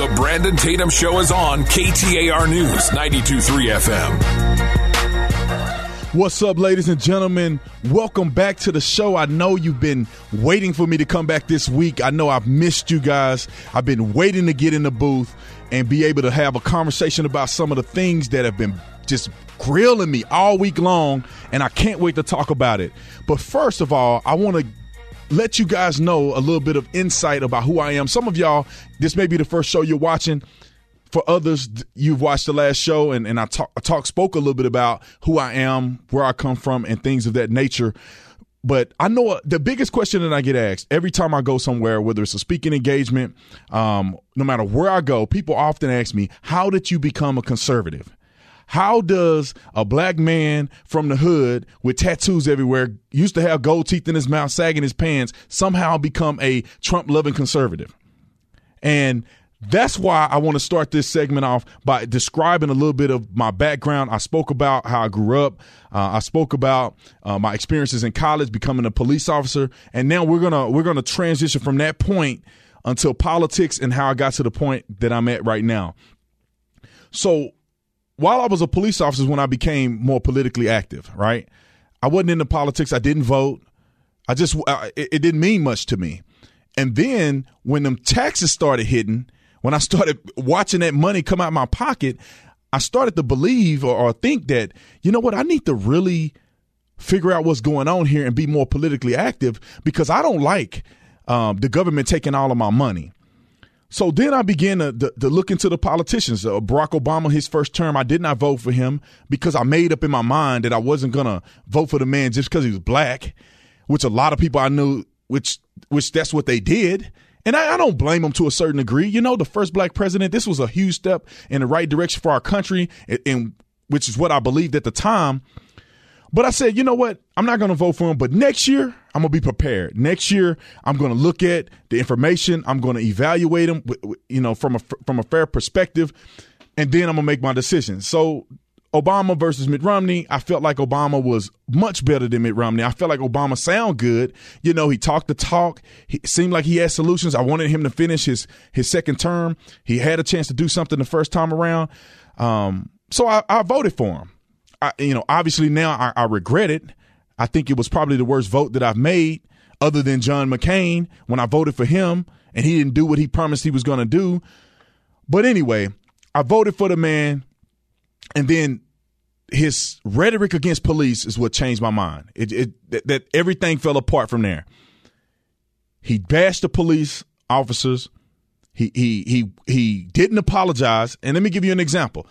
The Brandon Tatum Show is on KTAR News 92.3 FM. What's up, ladies and gentlemen? Welcome back to the show. I know you've been waiting for me to come back this week. I know I've missed you guys. I've been waiting to get in the booth and be able to have a conversation about some of the things that have been just grilling me all week long, and I can't wait to talk about it. But first of all, I want to let you guys know a little bit of insight about who I am. Some of y'all, this may be the first show you're watching. For others, you've watched the last show, and, and I talk, I talk, spoke a little bit about who I am, where I come from, and things of that nature. But I know the biggest question that I get asked every time I go somewhere, whether it's a speaking engagement, um, no matter where I go, people often ask me, How did you become a conservative? How does a black man from the hood with tattoos everywhere, used to have gold teeth in his mouth, sagging his pants, somehow become a Trump loving conservative? And that's why I want to start this segment off by describing a little bit of my background. I spoke about how I grew up. Uh, I spoke about uh, my experiences in college, becoming a police officer, and now we're gonna we're gonna transition from that point until politics and how I got to the point that I'm at right now. So while I was a police officer when I became more politically active, right? I wasn't into politics. I didn't vote. I just, I, it, didn't mean much to me. And then when them taxes started hitting, when I started watching that money come out my pocket, I started to believe or, or think that, you know what, I need to really figure out what's going on here and be more politically active because I don't like um, the government taking all of my money. So then I began to, to, to look into the politicians. Uh, Barack Obama, his first term, I did not vote for him because I made up in my mind that I wasn't going to vote for the man just because he was black, which a lot of people I knew, which which that's what they did. And I, I, don't blame them to a certain degree. You know, the first black president, this was a huge step in the right direction for our country, and, and which is what I believed at the time. But I said, you know what? I'm not going to vote for him. But next year, I'm to be prepared. Next year, I'm to look at the information. I'm to evaluate them, you know, from a from a fair perspective, and then I'm to make my decision. So, Obama versus Mitt Romney, I felt like Obama was much better than Mitt Romney. I felt like Obama sound good. You know, he talked the talk. He seemed like he had solutions. I wanted him to finish his his second term. He had a chance to do something the first time around. Um, so I, I voted for him. I, you know, obviously now I, I regret it. I think it was probably the worst vote that I've made, other than John McCain when I voted for him and he didn't do what he promised he was going to do. But anyway, I voted for the man, and then his rhetoric against police is what changed my mind. It, it that, that everything fell apart from there. He bashed the police officers. He he he he didn't apologize. And let me give you an example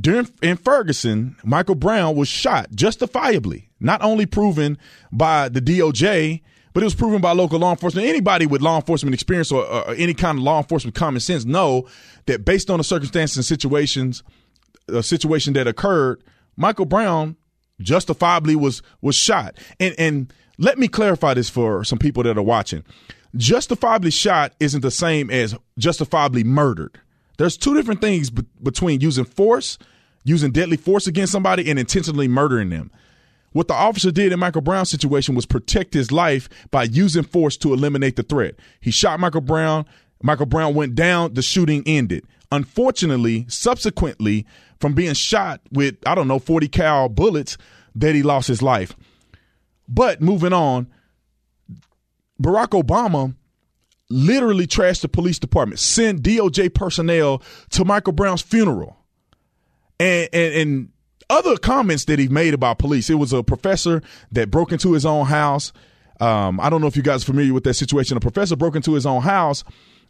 during in Ferguson, Michael Brown was shot justifiably, not only proven by the DOJ, but it was proven by local law enforcement. Anybody with law enforcement experience or, or any kind of law enforcement common sense know that based on the circumstances and situations, a situation that occurred, Michael Brown justifiably was was shot. And and let me clarify this for some people that are watching. Justifiably shot isn't the same as justifiably murdered. There's two different things between using force, using deadly force against somebody, and intentionally murdering them. What the officer did in Michael Brown's situation was protect his life by using force to eliminate the threat. He shot Michael Brown. Michael Brown went down. The shooting ended. Unfortunately, subsequently, from being shot with, I don't know, 40 cal bullets, that he lost his life. But moving on, Barack Obama literally trashed the police department, sent DOJ personnel to Michael Brown's funeral. And, and, and other comments that he made about police. It was a professor that broke into his own house. Um, I don't know if you guys are familiar with that situation. A professor broke into his own house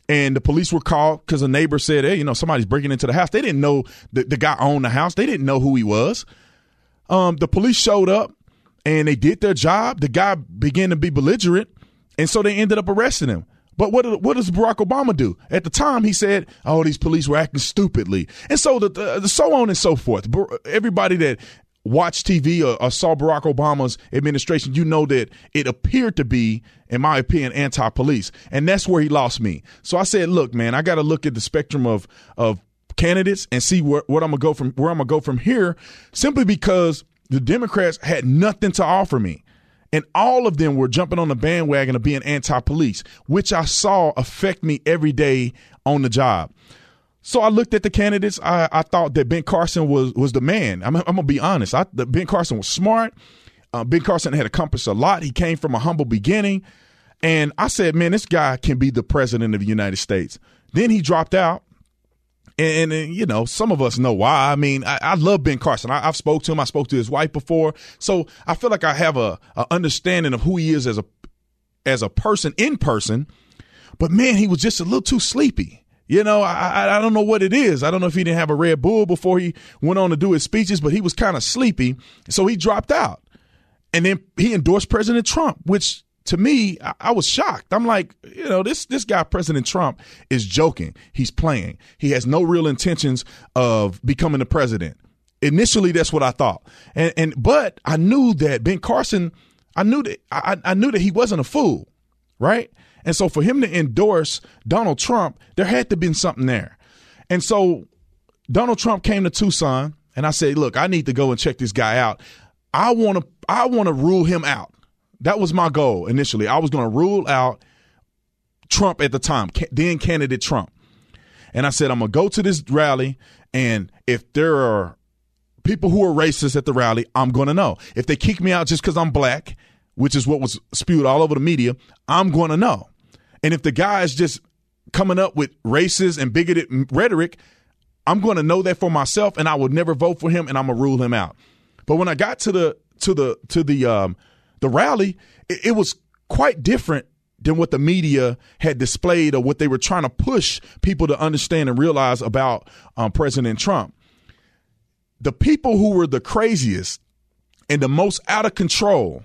and the police were called because a neighbor said, Hey, you know, somebody's breaking into the house. They didn't know the, the guy owned the house. They didn't know who he was. Um, the police showed up and they did their job. The guy began to be belligerent. And so they ended up arresting him. But what what does Barack Obama do? At the time, he said, "Oh, these police were acting stupidly," and so the, the, so on and so forth. Everybody that watched TV or, or, saw Barack Obama's administration, you know that it appeared to be, in my opinion, anti-police, and that's where he lost me. So I said, "Look, man, I got to look at the spectrum of of candidates and see where, what I'm gonna go from where I'm gonna go from here." Simply because the Democrats had nothing to offer me. And all of them were jumping on the bandwagon of being anti police, which I saw affect me every day on the job. So I looked at the candidates. I, I thought that Ben Carson was was the man. I'm, I'm gonna be honest. I, the, ben Carson was smart. Uh, ben Carson had accomplished a lot. He came from a humble beginning, and I said, "Man, this guy can be the president of the United States." Then he dropped out, and, and, you know, some of us know why. I mean, I, I love Ben Carson. I, have spoke to him. I spoke to his wife before, so I feel like I have a, a understanding of who he is as a as a person in person. But man, he was just a little too sleepy. You know, I, I don't know what it is. I don't know if he didn't have a Red Bull before he went on to do his speeches, but he was kind of sleepy, so he dropped out. And then he endorsed President Trump, which to me, I, I, was shocked. I'm like, you know, this this guy, President Trump, is joking. He's playing. He has no real intentions of becoming the president. Initially, that's what I thought. And and but I knew that Ben Carson, I knew that I, I knew that he wasn't a fool, right? And so for him to endorse Donald Trump, there had to been something there. And so Donald Trump came to Tucson, and I said, look, I need to go and check this guy out. I want to I want to rule him out. That was my goal initially. I was going to rule out Trump at the time, then candidate Trump. And I said, I'm going to go to this rally, and if there are people who are racist at the rally, I'm going to know. If they kick me out just because I'm black, which is what was spewed all over the media, I'm going to know. And if the guy is just coming up with racist and bigoted rhetoric, I'm going to know that for myself, and I will never vote for him, and I'm going to rule him out. But when I got to the to the to the um, the rally, it, it was quite different than what the media had displayed or what they were trying to push people to understand and realize about um, President Trump. The people who were the craziest and the most out of control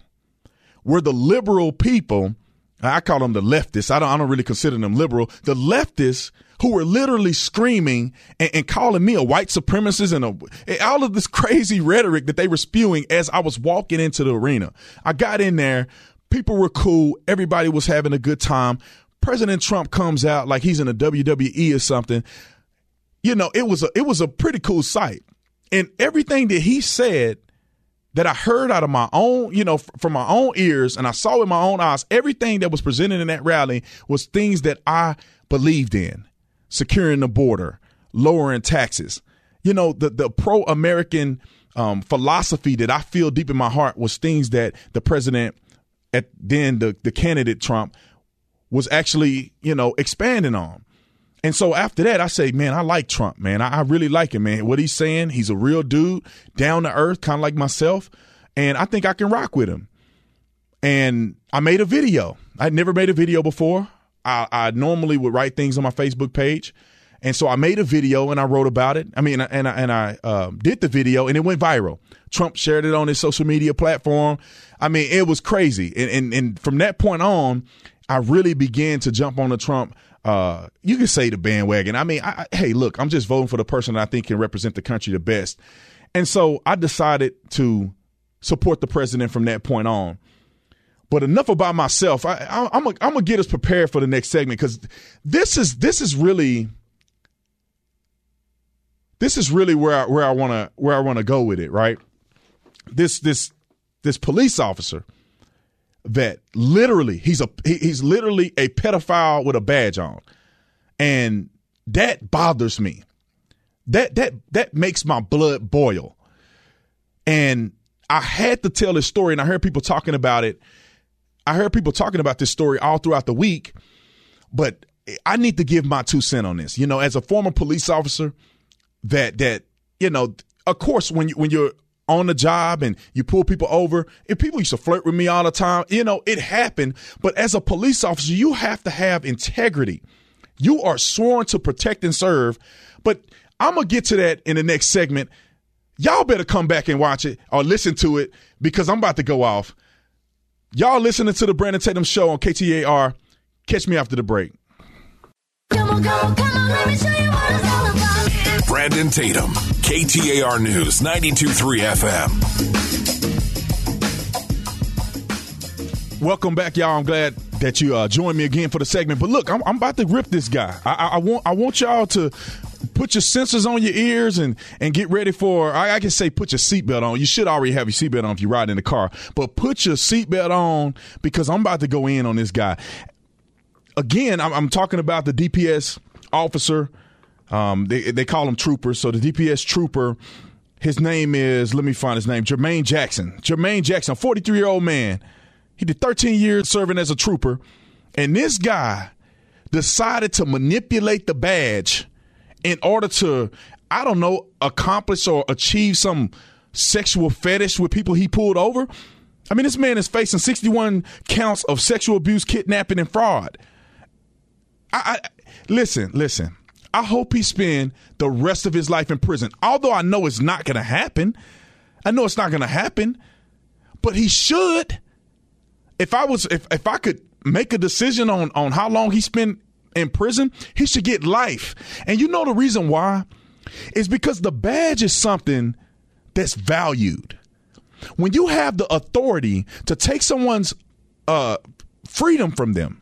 were the liberal people. I call them the leftists. I don't, I don't really consider them liberal. The leftists who were literally screaming and, and calling me a white supremacist and, a, and all of this crazy rhetoric that they were spewing as I was walking into the arena. I got in there. People were cool. Everybody was having a good time. President Trump comes out like he's in a WWE or something. You know, it was a it was a pretty cool sight. And everything that he said that I heard out of my own, you know, from my own ears and I saw with my own eyes, everything that was presented in that rally was things that I believed in securing the border, lowering taxes. You know, the, the pro American um, philosophy that I feel deep in my heart was things that the president, at then the, the candidate Trump, was actually, you know, expanding on. And so after that, I say, man, I like Trump, man. I, I really like him, man. What he's saying, he's a real dude, down to earth, kind of like myself. And I think I can rock with him. And I made a video. I'd never made a video before. I, I normally would write things on my Facebook page. And so I made a video and I wrote about it. I mean, and I, and I um, did the video and it went viral. Trump shared it on his social media platform. I mean, it was crazy. And, and, and from that point on, I really began to jump on the Trump. Uh, you can say the bandwagon. I mean, I, I, hey, look, I'm just voting for the person I think can represent the country the best. And so I decided to support the president from that point on. But enough about myself. I, I, am gonna get us prepared for the next segment because this is this is really this is really where I, where I want to where I want to go with it. Right. This this this police officer that literally he's a he's literally a pedophile with a badge on, and that bothers me. That that that makes my blood boil. And I had to tell this story, and I heard people talking about it I heard people talking about this story all throughout the week, but I need to give my two cent on this. You know, as a former police officer, that that you know, of course, when you when you're on the job and you pull people over, and people used to flirt with me all the time. You know, it happened. But as a police officer, you have to have integrity. You are sworn to protect and serve. But I'm gonna get to that in the next segment. Y'all better come back and watch it or listen to it because I'm about to go off. Y'all listening to the Brandon Tatum Show on KTAR. Catch me after the break. Brandon Tatum, KTAR News, 92.3 FM. Welcome back, y'all. I'm glad that you uh, joined me again for the segment. But look, I'm, I'm about to rip this guy. I, I, I want I want y'all to put your sensors on your ears and and get ready for. I, I can say put your seatbelt on. You should already have your seatbelt on if you ride in the car, but put your seatbelt on because I'm about to go in on this guy. Again, I'm, I'm talking about the DPS officer. Um, they they call him trooper. So the DPS trooper. His name is, let me find his name, Tremaine Jackson. Tremaine Jackson, 43 year old man. He did 13 years serving as a trooper. And this guy decided to manipulate the badge in order to, I don't know, accomplish or achieve some sexual fetish with people he pulled over. I mean, this man is facing 61 counts of sexual abuse, kidnapping, and fraud. I, I listen, listen. I hope he spend the rest of his life in prison. Although I know it's not going to happen. I know it's not going to happen, but he should. If I was, if if I could make a decision on on how long he spent in prison, he should get life. And you know the reason why? Is because the badge is something that's valued. When you have the authority to take someone's uh, freedom from them,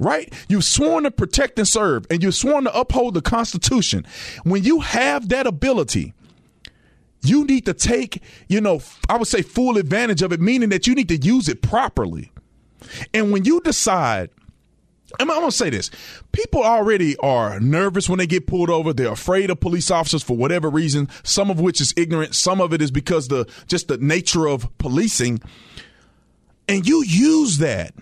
right? You've sworn to protect and serve, and you've sworn to uphold the Constitution. When you have that ability, you need to take, you know, I would say full advantage of it, meaning that you need to use it properly. And when you decide I'm, I'm going to say this. People already are nervous when they get pulled over. They're afraid of police officers for whatever reason, some of which is ignorant. Some of it is because the just the nature of policing. And you use that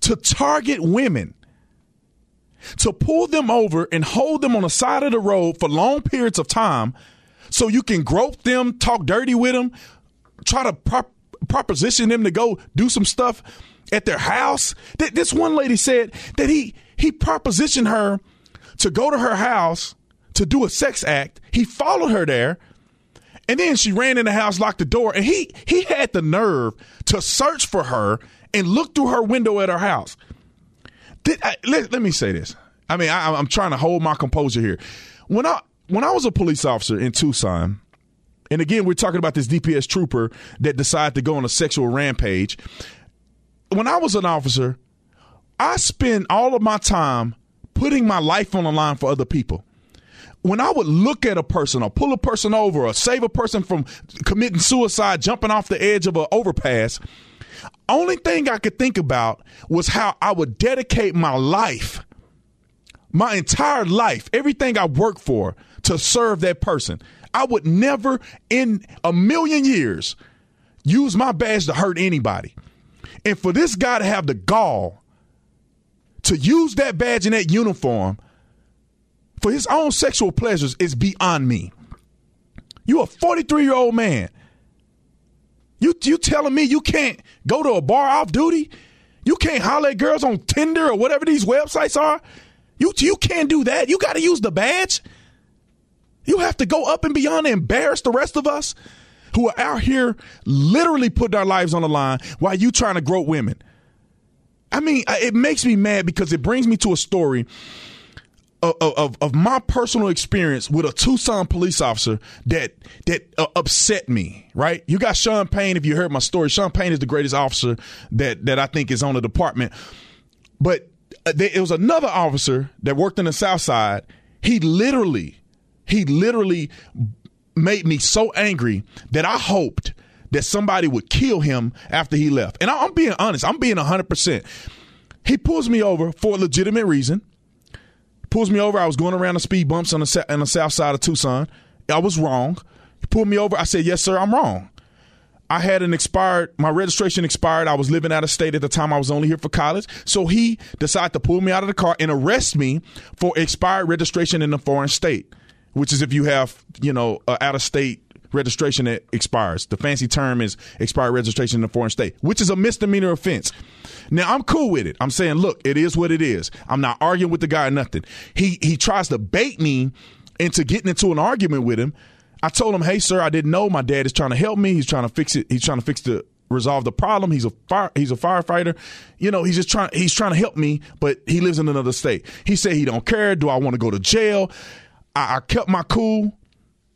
to target women, to pull them over and hold them on the side of the road for long periods of time so you can grope them, talk dirty with them, try to prop- proposition them to go do some stuff at their house. This one lady said that he he propositioned her to go to her house to do a sex act. He followed her there. And then she ran in the house, locked the door, and he he had the nerve to search for her and look through her window at her house. I, let, let me say this. I mean, I, I'm trying to hold my composure here. When I when I was a police officer in Tucson, and again, we're talking about this DPS trooper that decided to go on a sexual rampage when I was an officer, I spent all of my time putting my life on the line for other people. When I would look at a person or pull a person over or save a person from committing suicide, jumping off the edge of an overpass, only thing I could think about was how I would dedicate my life, my entire life, everything I worked for to serve that person. I would never in a million years use my badge to hurt anybody. And for this guy to have the gall to use that badge and that uniform for his own sexual pleasures is beyond me. You a 43 year old man. You you telling me you can't go to a bar off duty? You can't holler at girls on Tinder or whatever these websites are? You you can't do that. You got to use the badge. You have to go up and beyond and embarrass the rest of us who are out here literally putting our lives on the line while you trying to grow women. I mean, it makes me mad because it brings me to a story of, of, of my personal experience with a Tucson police officer that that uh, upset me. Right? You got Sean Payne. If you heard my story, Sean Payne is the greatest officer that that I think is on the department. But uh, there, it was another officer that worked in the South Side. He literally, he literally made me so angry that I hoped that somebody would kill him after he left. And I'm being honest, I'm being 100%. He pulls me over for a legitimate reason. Pulls me over. I was going around the speed bumps on the, on the south side of Tucson. I was wrong. He pulled me over. I said, Yes, sir, I'm wrong. I had an expired, my registration expired. I was living out of state at the time. I was only here for college. So he decided to pull me out of the car and arrest me for expired registration in a foreign state which is if you have, you know, out of state registration that expires. The fancy term is expired registration in a foreign state, which is a misdemeanor offense. Now I'm cool with it. I'm saying, look, it is what it is. I'm not arguing with the guy or nothing. He he tries to bait me into getting into an argument with him. I told him, hey sir, I didn't know my dad is trying to help me. He's trying to fix it. He's trying to fix the resolve the problem. He's a fire, he's a firefighter. You know, he's just trying he's trying to help me, but he lives in another state. He said he don't care. Do I want to go to jail? I, I kept my cool.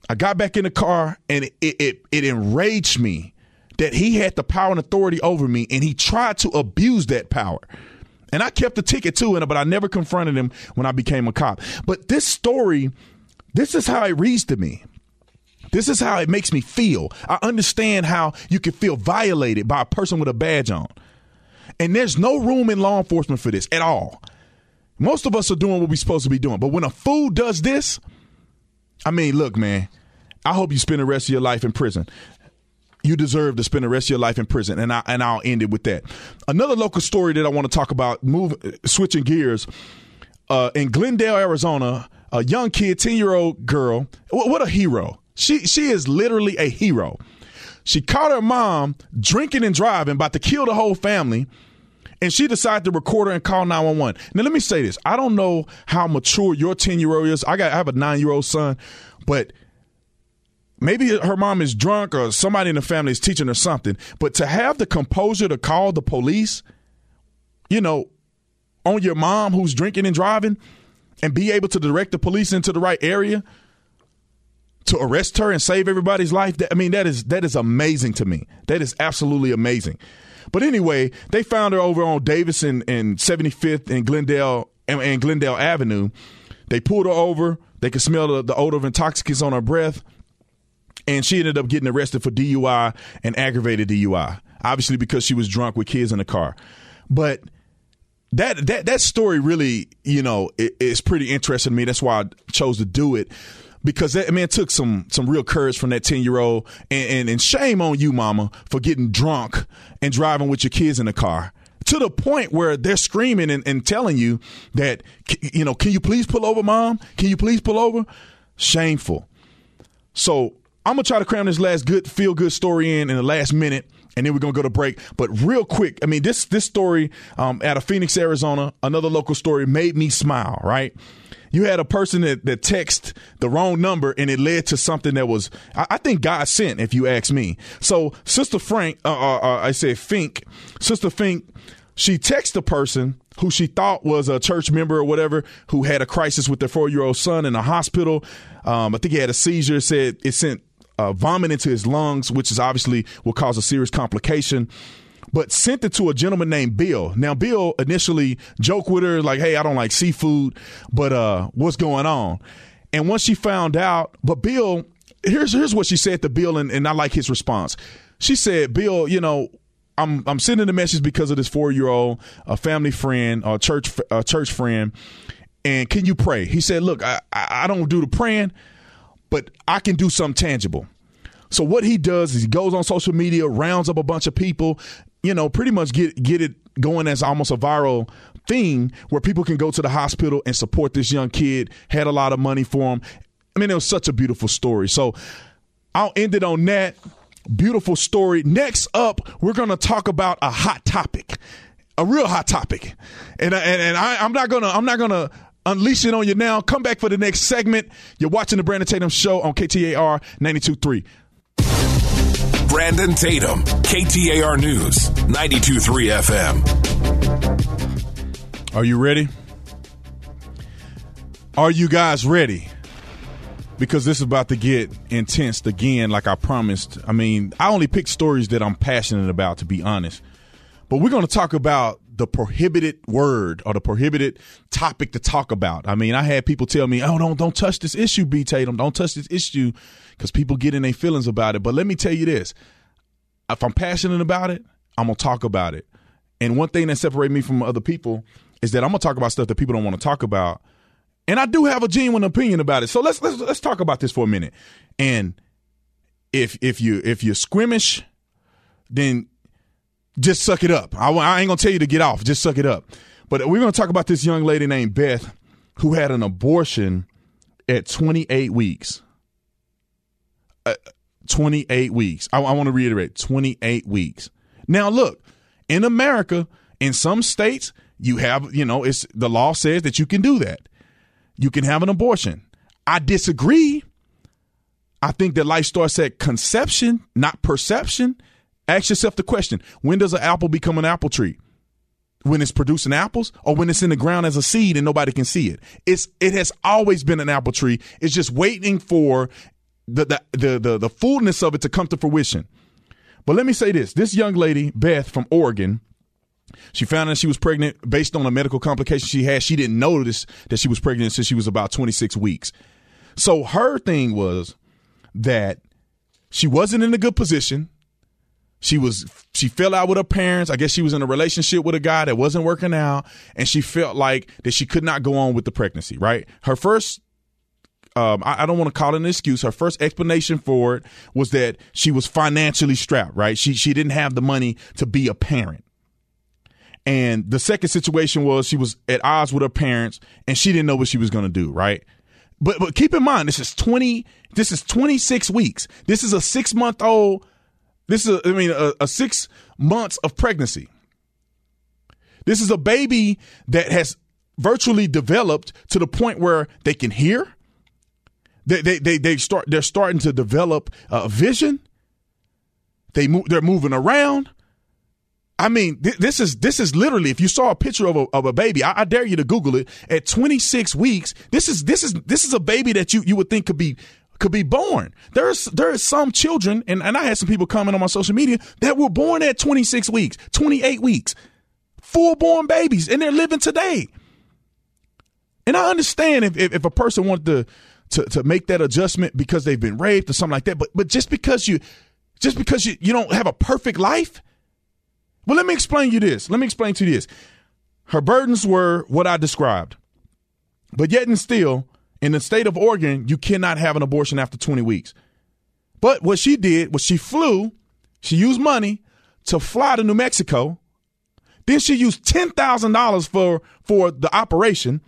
I got back in the car, and it, it it enraged me that he had the power and authority over me, and he tried to abuse that power. And I kept the ticket too, and but I never confronted him when I became a cop. But this story This is how it reads to me. This is how it makes me feel. I understand how you can feel violated by a person with a badge on. And there's no room in law enforcement for this at all. Most of us are doing what we're supposed to be doing. But when a fool does this, I mean, look, man, I hope you spend the rest of your life in prison. You deserve to spend the rest of your life in prison, and I and I'll end it with that. Another local story that I want to talk about. Move, switching gears. Uh, in Glendale, Arizona, a young kid, ten year old girl. What, what a hero! She she is literally a hero. She caught her mom drinking and driving, about to kill the whole family and she decided to record her and call 911. Now, let me say this. I don't know how mature your 10 year old is. I got I have a nine year old son, but maybe her mom is drunk or somebody in the family is teaching her something. But to have the composure to call the police, you know, on your mom who's drinking and driving and be able to direct the police into the right area to arrest her and save everybody's life. I mean, that is that is amazing to me. That is absolutely amazing. But anyway, they found her over on Davison and 75th and Glendale and, Glendale Avenue. They pulled her over. They could smell the, the odor of intoxicants on her breath. And she ended up getting arrested for DUI and aggravated DUI. Obviously, because she was drunk with kids in the car. But that that that story really, you know, is pretty interesting to me. That's why I chose to do it because that, I mean, it took some some real courage from that ten year old, and, and, and shame on you, mama, for getting drunk and driving with your kids in the car to the point where they're screaming and, and telling you that you know, can you please pull over, mom? Can you please pull over? Shameful. So I'm gonna try to cram this last good feel good story in in the last minute and then we're gonna go to break. But real quick, I mean this this story um, out of Phoenix, Arizona, another local story made me smile. Right, you had a person that, that text the wrong number and it led to something that was, I, I think God sent, if you ask me. So Sister Frank, uh, uh, uh, I said Fink, Sister Fink, she texted a person who she thought was a church member or whatever who had a crisis with their four year old son in a hospital. Um, I think he had a seizure. Said it sent uh, vomit into his lungs, which is obviously will cause a serious complication but sent it to a gentleman named Bill. Now, Bill initially joked with her, like, hey, I don't like seafood, but uh, what's going on? And once she found out, but Bill, here's here's what she said to Bill, and, and I like his response. She said, Bill, you know, I'm I'm sending the message because of this four year old, a family friend, a church a church friend, and can you pray? He said, look, I I don't do the praying, but I can do something tangible. So what he does is he goes on social media, rounds up a bunch of people, you know, pretty much get get it going as almost a viral thing where people can go to the hospital and support this young kid. Had a lot of money for him. I mean, it was such a beautiful story. So I'll end it on that beautiful story. Next up, we're going to talk about a hot topic, a real hot topic, and and, and I, I'm not gonna I'm not gonna unleash it on you now. Come back for the next segment. You're watching the Brandon Tatum Show on KTAR 92.3. Brandon Tatum, KTAR News, 92.3 FM. Are you ready? Are you guys ready? Because this is about to get intense again, like I promised. I mean, I only pick stories that I'm passionate about, to be honest. But we're going to talk about the prohibited word or the prohibited topic to talk about. I mean, I had people tell me, "Oh, don't don't touch this issue, B Tatum. Don't touch this issue," because people get in their feelings about it. But let me tell you this: if I'm passionate about it, I'm gonna talk about it. And one thing that separates me from other people is that I'm gonna talk about stuff that people don't want to talk about. And I do have a genuine opinion about it. So let's let's let's talk about this for a minute. And if if you if you're squeamish, then just suck it up. I, I ain't gonna tell you to get off. Just suck it up. But we're gonna talk about this young lady named Beth who had an abortion at 28 weeks. Uh, 28 weeks. I, I want to reiterate 28 weeks. Now, look, in America, in some states, you have, you know, it's the law says that you can do that. You can have an abortion. I disagree. I think that life starts at conception, not perception. Ask yourself the question when does an apple become an apple tree? When it's producing apples or when it's in the ground as a seed and nobody can see it? It's it has always been an apple tree. It's just waiting for the the the the, the fullness of it to come to fruition. But let me say this: this young lady, Beth from Oregon, she found out she was pregnant based on a medical complication she had. She didn't notice that she was pregnant since she was about 26 weeks. So her thing was that she wasn't in a good position. She was she fell out with her parents. I guess she was in a relationship with a guy that wasn't working out, and she felt like that she could not go on with the pregnancy. Right. Her first um, I, I, don't want to call it an excuse. Her first explanation for it was that she was financially strapped, right? She she didn't have the money to be a parent. And the second situation was she was at odds with her parents and she didn't know what she was going to do, right? But but keep in mind this is 20 this is 26 weeks. This is a 6 month old this is I mean a, a 6 months of pregnancy. This is a baby that has virtually developed to the point where they can hear, they they they, they start they're starting to develop a vision. They move they're moving around. I mean, th- this is this is literally if you saw a picture of a of a baby, I, I, dare you to Google it. At 26 weeks, this is this is this is a baby that you you would think could be could be born. There's there is some children, and, and I had some people comment on my social media that were born at 26 weeks, 28 weeks, full born babies, and they're living today. And I understand if, if, if a person wanted to to, to make that adjustment because they've been raped or something like that. But but just because you just because you, you don't have a perfect life. Well, let me explain you this. Let me explain to you this. Her burdens were what I described. But yet and still, in the state of Oregon, you cannot have an abortion after 20 weeks. But what she did was she flew, she used money to fly to New Mexico. Then she used $10,000 for for the operation.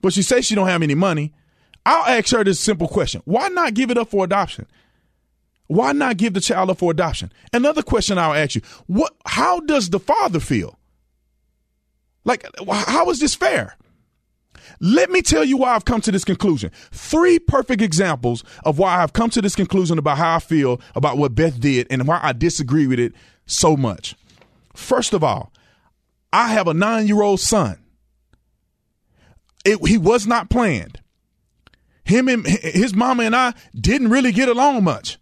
But she says she don't have any money. I'll ask her this simple question. Why not give it up for adoption? Why not give the child up for adoption? Another question I'll ask you. What how does the father feel? Like how is this fair? Let me tell you why I've come to this conclusion. Three perfect examples of why I've come to this conclusion about how I feel about what Beth did and why I disagree with it so much. First of all, I have a nine year old son. It, he was not planned him and his mama and I didn't really get along much.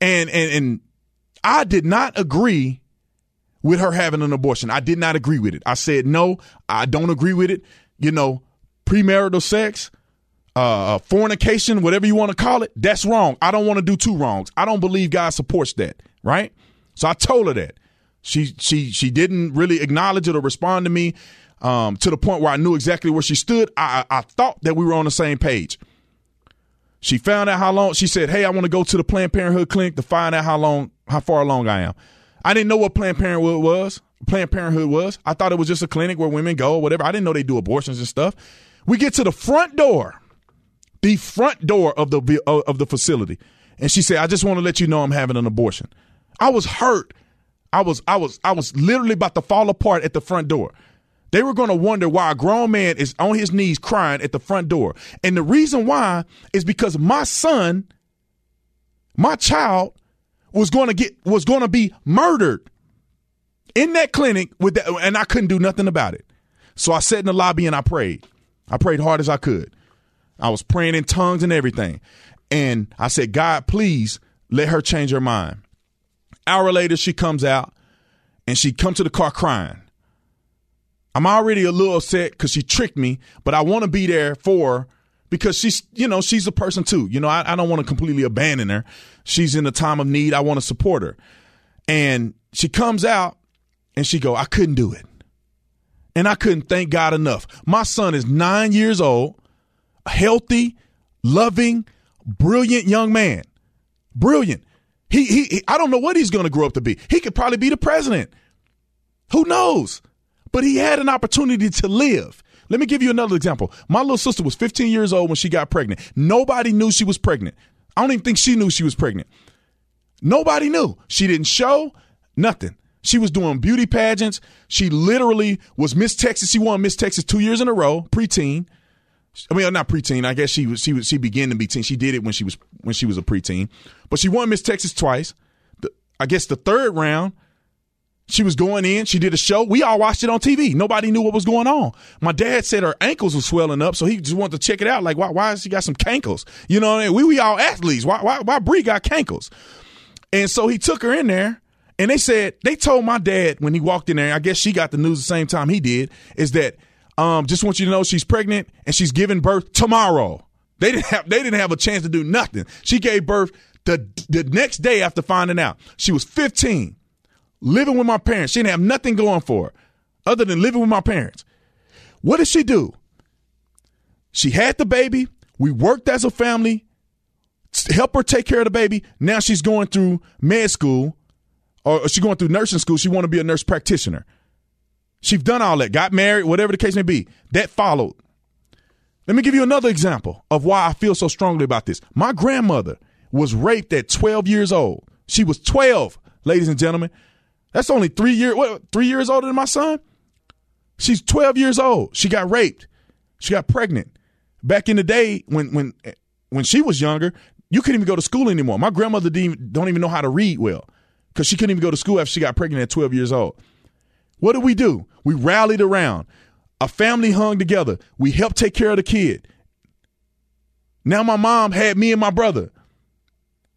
And and and I did not agree with her having an abortion. I did not agree with it. I said no, I don't agree with it. You know, premarital sex, uh, fornication, whatever you want to call it, that's wrong. I don't want to do two wrongs. I don't believe God supports that, right? So I told her that. She she she didn't really acknowledge it or respond to me um, to the point where I knew exactly where she stood. I, I thought that we were on the same page. She found out how long. She said, "Hey, I want to go to the Planned Parenthood clinic to find out how long, how far along I am." I didn't know what Planned Parenthood was. Planned Parenthood was. I thought it was just a clinic where women go or whatever. I didn't know they do abortions and stuff. We get to the front door, the front door of the uh, of the facility, and she said, "I just want to let you know I'm having an abortion." I was hurt. I was I was I was literally about to fall apart at the front door. They were going to wonder why a grown man is on his knees crying at the front door. And the reason why is because my son, my child, was going to get was going to be murdered in that clinic with that, and I couldn't do nothing about it. So I sat in the lobby and I prayed. I prayed hard as I could. I was praying in tongues and everything. And I said, God, please let her change her mind. Hour later, she comes out and she come to the car crying. I'm already a little upset because she tricked me, but I want to be there for her because she's, you know, she's a person too. You know, I, I don't want to completely abandon her. She's in a time of need. I want to support her. And she comes out and she go, I couldn't do it. And I couldn't thank God enough. My son is nine years old, healthy, loving, brilliant young man. Brilliant. He, he, he I don't know what he's going to grow up to be. He could probably be the president. Who knows? but he had an opportunity to live. Let me give you another example. My little sister was 15 years old when she got pregnant. Nobody knew she was pregnant. I don't even think she knew she was pregnant. Nobody knew. She didn't show nothing. She was doing beauty pageants. She literally was Miss Texas. She won Miss Texas two years in a row, preteen. I mean, not preteen. I guess she was. She was. She began to be teen. She did it when she was when she was a preteen, but she won Miss Texas twice. The, I guess the third round, she was going in. She did a show. We all watched it on TV. Nobody knew what was going on. My dad said her ankles were swelling up, so he just wanted to check it out. Like, why? Why has she got some cankles? You know, I mean? we we all athletes. Why? Why? Why Bree got cankles? And so he took her in there, and they said they told my dad when he walked in there. I guess she got the news the same time he did. Is that um, just want you to know she's pregnant and she's giving birth tomorrow. They didn't have they didn't have a chance to do nothing. She gave birth the the next day after finding out. She was 15, living with my parents. She didn't have nothing going for her other than living with my parents. What did she do? She had the baby. We worked as a family, help her take care of the baby. Now she's going through med school or she's going through nursing school. She want to be a nurse practitioner. She's done all that, got married, whatever the case may be. That followed. Let me give you another example of why I feel so strongly about this. My grandmother was raped at 12 years old. She was 12, ladies and gentlemen. That's only three years, what, three years older than my son? She's 12 years old. She got raped. She got pregnant. Back in the day when when when she was younger, you couldn't even go to school anymore. My grandmother didn't, don't even know how to read well because she couldn't even go to school after she got pregnant at 12 years old. What did we do? We rallied around. A family hung together. We helped take care of the kid. Now my mom had me and my brother.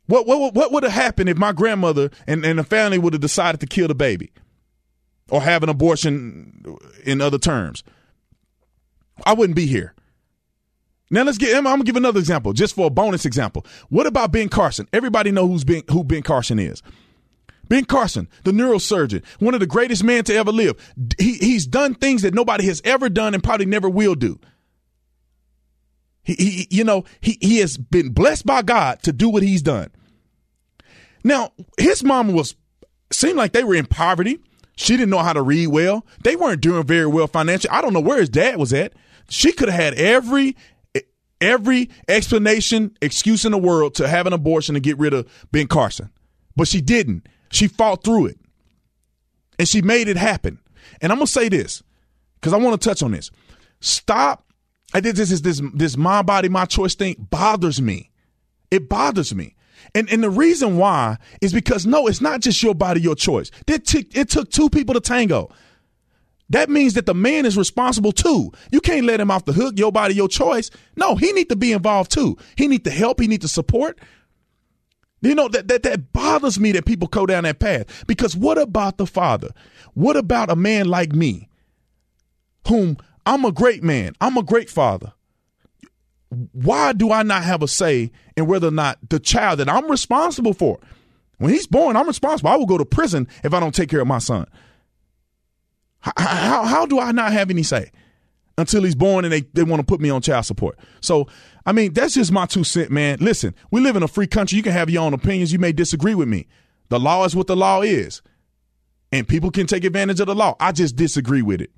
What what what would have happened if my grandmother and, and the family would have decided to kill the baby or have an abortion in other terms? I wouldn't be here. Now let's get. I'm gonna give another example, just for a bonus example. What about Ben Carson? Everybody know who's Ben, who Ben Carson is. Ben Carson, the neurosurgeon, one of the greatest men to ever live. He, he's done things that nobody has ever done and probably never will do. He, he, you know, he, he has been blessed by God to do what he's done. Now, his mom was seemed like they were in poverty. She didn't know how to read well. They weren't doing very well financially. I don't know where his dad was at. She could have had every every explanation, excuse in the world to have an abortion to get rid of Ben Carson. But she didn't. She fought through it. And she made it happen. And I'm gonna say this, because I want to touch on this. Stop. I did this is this this my body, my choice thing bothers me. It bothers me. And and the reason why is because no, it's not just your body, your choice. It took it took two people to tango. That means that the man is responsible too. You can't let him off the hook, your body, your choice. No, he need to be involved too. He need to help, he need to support. You know, that, that, that bothers me that people go down that path. Because what about the father? What about a man like me, whom I'm a great man, I'm a great father? Why do I not have a say in whether or not the child that I'm responsible for, when he's born, I'm responsible. I will go to prison if I don't take care of my son. How, how, how do I not have any say until he's born and they, they want to put me on child support? So, I mean, that's just my two cent, man. Listen, we live in a free country. You can have your own opinions. You may disagree with me. The law is what the law is. And people can take advantage of the law. I just disagree with it.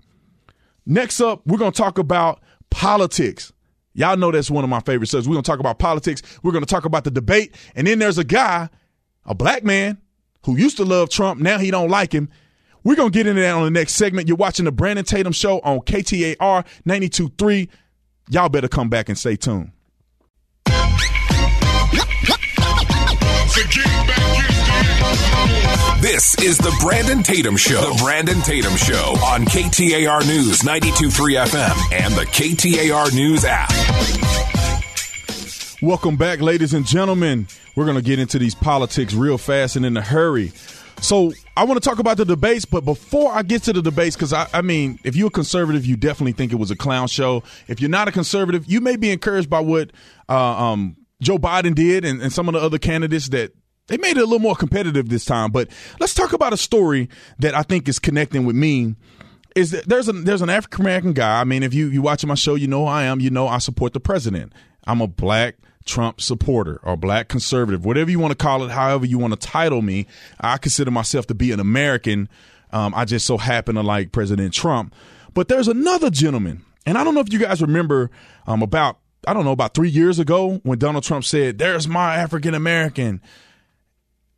Next up, we're going to talk about politics. Y'all know that's one of my favorite subjects. We're going to talk about politics. We're going to talk about the debate. And then there's a guy, a black man, who used to love Trump. Now he don't like him. We're going to get into that on the next segment. You're watching the Brandon Tatum Show on KTAR 92.3. Y'all better come back and stay tuned. This is the Brandon Tatum Show. The Brandon Tatum Show on KTAR News 92.3 FM and the KTAR News app. Welcome back, ladies and gentlemen. We're going to get into these politics real fast and in a hurry. So I want to talk about the debates, but before I get to the debates, because I, I, mean, if you're a conservative, you definitely think it was a clown show. If you're not a conservative, you may be encouraged by what uh, um, Joe Biden did and, and some of the other candidates that they made it a little more competitive this time. But let's talk about a story that I think is connecting with me. Is that there's a there's an African American guy. I mean, if you you watching my show, you know I am. You know I support the president. I'm a black Trump supporter or black conservative, whatever you want to call it, however you want to title me. I consider myself to be an American. Um, I just so happen to like President Trump. But there's another gentleman, and I don't know if you guys remember um, about, I don't know, about three years ago when Donald Trump said, There's my African American.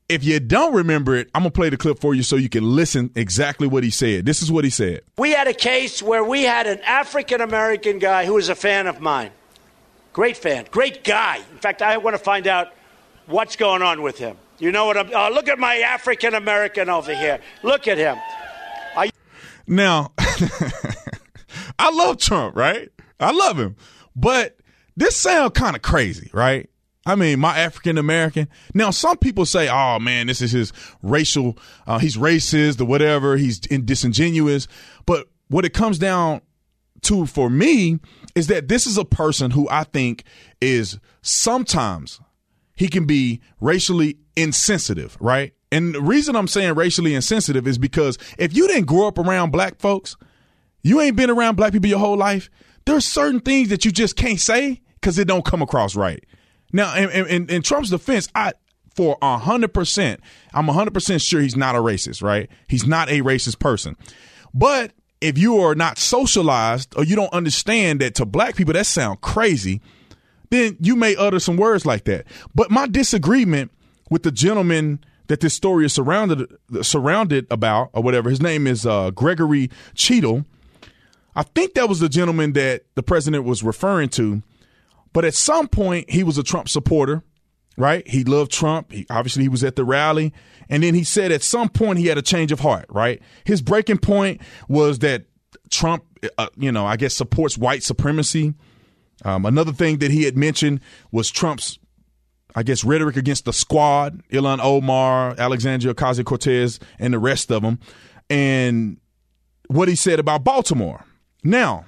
If you don't remember it, I'm going to play the clip for you so you can listen exactly what he said. This is what he said. We had a case where we had an African American guy who was a fan of mine. Great fan, great guy. In fact, I want to find out what's going on with him. You know what I'm. Uh, look at my African American over here. Look at him. I- now, I love Trump, right? I love him, but this sounds kind of crazy, right? I mean, my African American. Now, some people say, "Oh man, this is his racial. Uh, he's racist or whatever. He's in disingenuous." But what it comes down to for me is that this is a person who I think is sometimes he can be racially insensitive, right? And the reason I'm saying racially insensitive is because if you didn't grow up around black folks, you ain't been around black people your whole life, there's certain things that you just can't say because it don't come across right. Now, in, in, in Trump's defense, I for a hundred percent, I'm a hundred percent sure he's not a racist, right? He's not a racist person. But if you are not socialized or you don't understand that to black people that sound crazy, then you may utter some words like that. But my disagreement with the gentleman that this story is surrounded surrounded about or whatever, his name is uh, Gregory Cheadle. I think that was the gentleman that the president was referring to. But at some point, he was a Trump supporter, right? He loved Trump. He, obviously, he was at the rally. And then he said at some point he had a change of heart, right? His breaking point was that Trump, uh, you know, I guess supports white supremacy. Um, another thing that he had mentioned was Trump's, I guess, rhetoric against the squad, Ilhan Omar, Alexandria Ocasio Cortez, and the rest of them, and what he said about Baltimore. Now,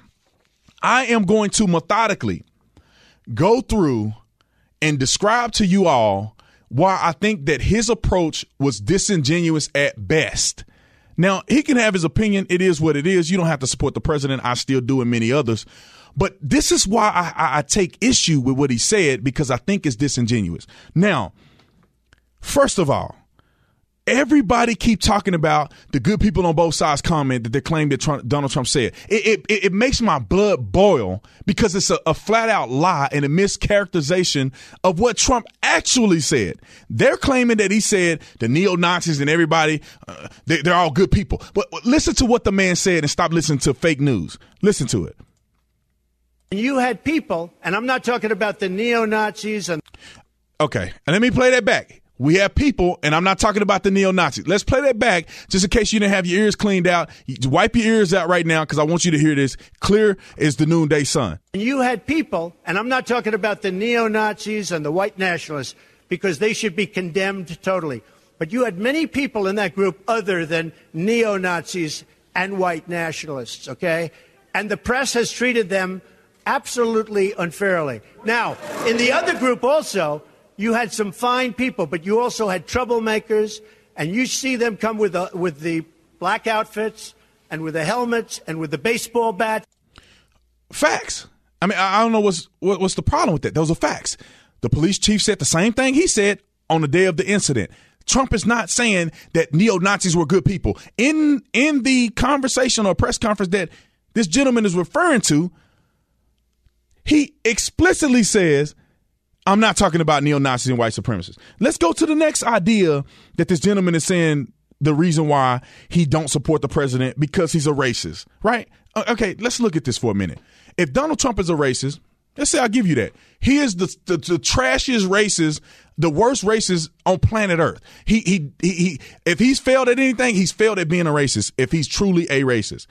I am going to methodically go through and describe to you all why I think that his approach was disingenuous at best. Now, he can have his opinion. It is what it is. You don't have to support the president. I still do, and many others. But this is why I, I take issue with what he said because I think it's disingenuous. Now, first of all, Everybody keep talking about the good people on both sides comment that they claim that Trump, Donald Trump said. It, it, it makes my blood boil because it's a, a flat out lie and a mischaracterization of what Trump actually said. They're claiming that he said the neo Nazis and everybody, uh, they, they're all good people. But listen to what the man said and stop listening to fake news. Listen to it. You had people, and I'm not talking about the neo Nazis and. Okay, and let me play that back. We have people, and I'm not talking about the neo Nazis. Let's play that back just in case you didn't have your ears cleaned out. Wipe your ears out right now because I want you to hear this clear as the noonday sun. You had people, and I'm not talking about the neo Nazis and the white nationalists because they should be condemned totally. But you had many people in that group other than neo Nazis and white nationalists, okay? And the press has treated them absolutely unfairly. Now, in the other group also, you had some fine people, but you also had troublemakers, and you see them come with the, with the black outfits and with the helmets and with the baseball bats. Facts. I mean, I don't know what's what, what's the problem with that. Those are facts. The police chief said the same thing he said on the day of the incident. Trump is not saying that neo Nazis were good people. In in the conversation or press conference that this gentleman is referring to, he explicitly says I'm not talking about neo Nazis and white supremacists. Let's go to the next idea that this gentleman is saying the reason why he don't support the president because he's a racist, right? Uh, okay, let's look at this for a minute. If Donald Trump is a racist, let's say I'll give you that. He is the, the, the trashiest racist, the worst racist on planet Earth. He, he, he, he, if he's failed at anything, he's failed at being a racist if he's truly a racist.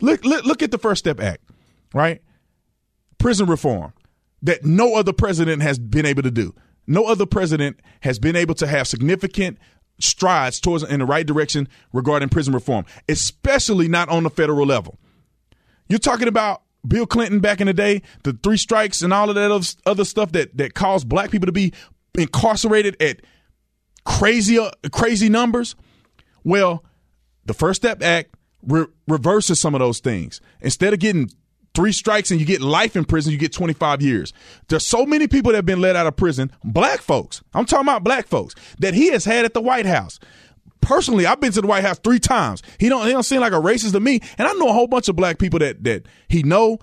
Look, look, look at the First Step Act, right? Prison reform that no other president has been able to do. No other president has been able to have significant strides towards in the right direction regarding prison reform, especially not on the federal level. You're talking about Bill Clinton back in the day, the three strikes and all of that other stuff that that caused black people to be incarcerated at crazy uh, crazy numbers. Well, the First Step Act re- reverses some of those things. Instead of getting three strikes and you get life in prison, you get 25 years. There's so many people that have been let out of prison, black folks. I'm talking about black folks that he has had at the White House. Personally, I've been to the White House three times. He don't he don't seem like a racist to me, and I know a whole bunch of black people that that he know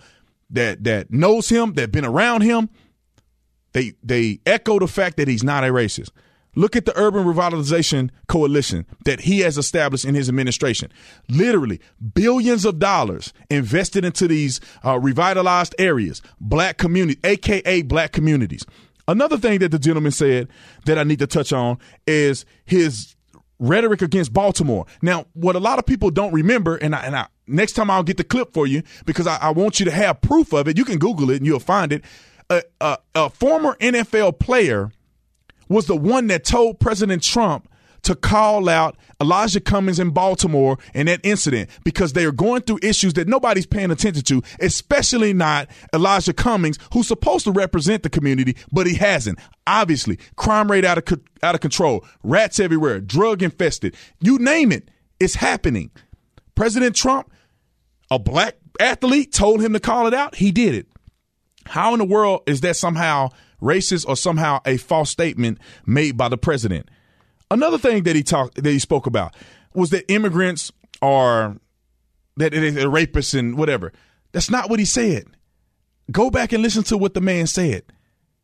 that that knows him, that been around him. They they echo the fact that he's not a racist. Look at the Urban Revitalization Coalition that he has established in his administration. Literally, billions of dollars invested into these uh, revitalized areas, black community, aka black communities. Another thing that the gentleman said that I need to touch on is his rhetoric against Baltimore. Now, what a lot of people don't remember, and I, and I next time I'll get the clip for you because I, I want you to have proof of it. You can Google it and you'll find it. a, a, a former NFL player was the one that told President Trump to call out Elijah Cummings in Baltimore and that incident because they are going through issues that nobody's paying attention to, especially not Elijah Cummings, who's supposed to represent the community, but he hasn't. Obviously, crime rate out of out of control, rats everywhere, drug infested. You name it, it's happening. President Trump, a black athlete, told him to call it out. He did it. How in the world is that somehow racist or somehow a false statement made by the president? Another thing that he talked that he spoke about was that immigrants are that they're rapists and whatever. That's not what he said. Go back and listen to what the man said.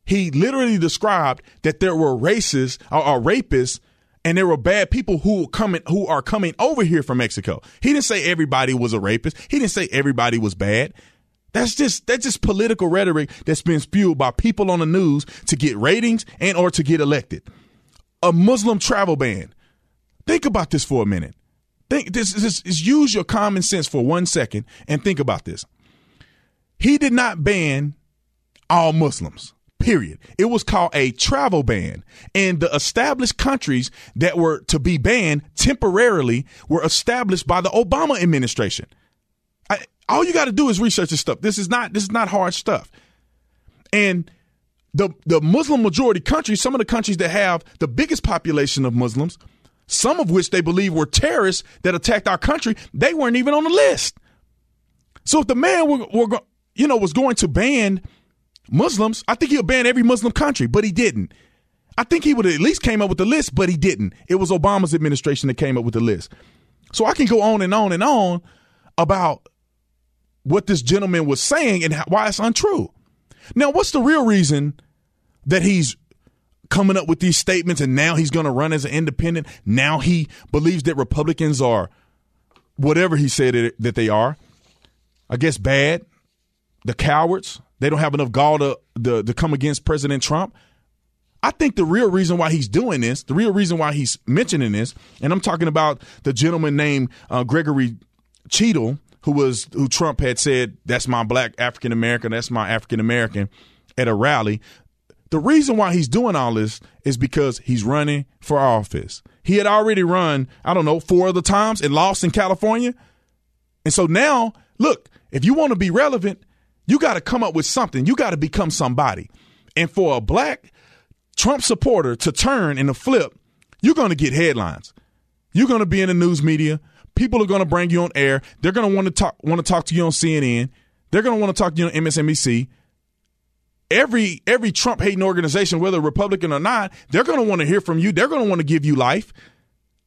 He literally described that there were racists or, or rapists and there were bad people who coming who are coming over here from Mexico. He didn't say everybody was a rapist. He didn't say everybody was bad. That's just that's just political rhetoric that's been spewed by people on the news to get ratings and or to get elected a Muslim travel ban. Think about this for a minute. Think this, is use your common sense for one second and think about this. He did not ban all Muslims. Period. It was called a travel ban. And the established countries that were to be banned temporarily were established by the Obama administration. All you got to do is research this stuff. This is not this is not hard stuff. And the the Muslim majority countries, some of the countries that have the biggest population of Muslims, some of which they believe were terrorists that attacked our country, they weren't even on the list. So if the man were, were you know was going to ban Muslims, I think he'll ban every Muslim country, but he didn't. I think he would at least came up with the list, but he didn't. It was Obama's administration that came up with the list. So I can go on and on and on about what this gentleman was saying and why it's untrue. Now, what's the real reason that he's coming up with these statements and now he's going to run as an independent? Now he believes that Republicans are whatever he said that they are. I guess bad. The cowards. They don't have enough gall to, to, to come against President Trump. I think the real reason why he's doing this, the real reason why he's mentioning this, and I'm talking about the gentleman named uh, Gregory Cheadle, who was who Trump had said that's my black African American, that's my African American at a rally. The reason why he's doing all this is because he's running for office. He had already run, I don't know, four other times and lost in California. And so now, look, if you want to be relevant, you got to come up with something. You got to become somebody. And for a black Trump supporter to turn and to flip, you're going to get headlines. You're going to be in the news media. People are going to bring you on air. They're going to want to talk want to talk to you on CNN. They're going to want to talk to you on MSNBC. Every every Trump hating organization, whether Republican or not, they're going to want to hear from you. They're going to want to give you life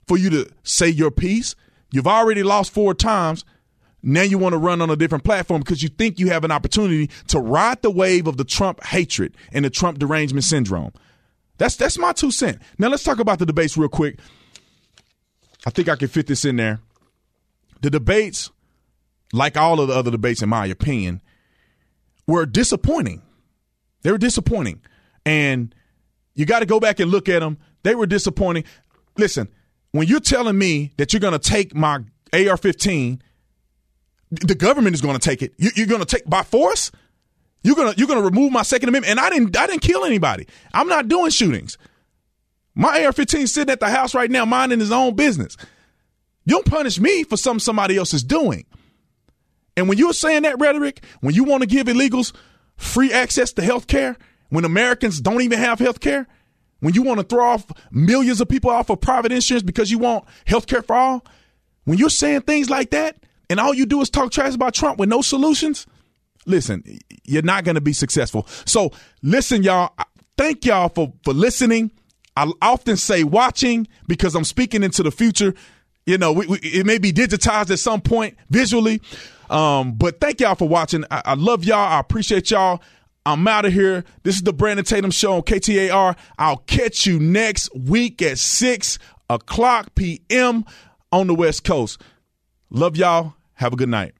for you to say your piece. You've already lost four times. Now you want to run on a different platform because you think you have an opportunity to ride the wave of the Trump hatred and the Trump derangement syndrome. That's that's my two cent. Now let's talk about the debates real quick. I think I can fit this in there the debates, like all of the other debates, in my opinion, were disappointing. They were disappointing. And you got to go back and look at them. They were disappointing. Listen, when you're telling me that you're going to take my AR 15, the government is going to take it. You're going to take by force? You're gonna you're gonna remove my Second Amendment, and I didn't I didn't kill anybody. I'm not doing shootings. My AR-15 sitting at the house right now, minding his own business. You don't punish me for something somebody else is doing. And when you're saying that rhetoric, when you want to give illegals free access to health care, when Americans don't even have health care, when you want to throw off millions of people off of private insurance because you want health care for all, when you're saying things like that and all you do is talk trash about Trump with no solutions, listen, you're not going to be successful. So listen, y'all, thank y'all for, for listening. I often say watching because I'm speaking into the future. You know, we, we, it may be digitized at some point visually. Um, but thank y'all for watching. I, I love y'all. I appreciate y'all. I'm out of here. This is the Brandon Tatum Show on KTAR. I'll catch you next week at 6 o'clock p.m. on the West Coast. Love y'all. Have a good night.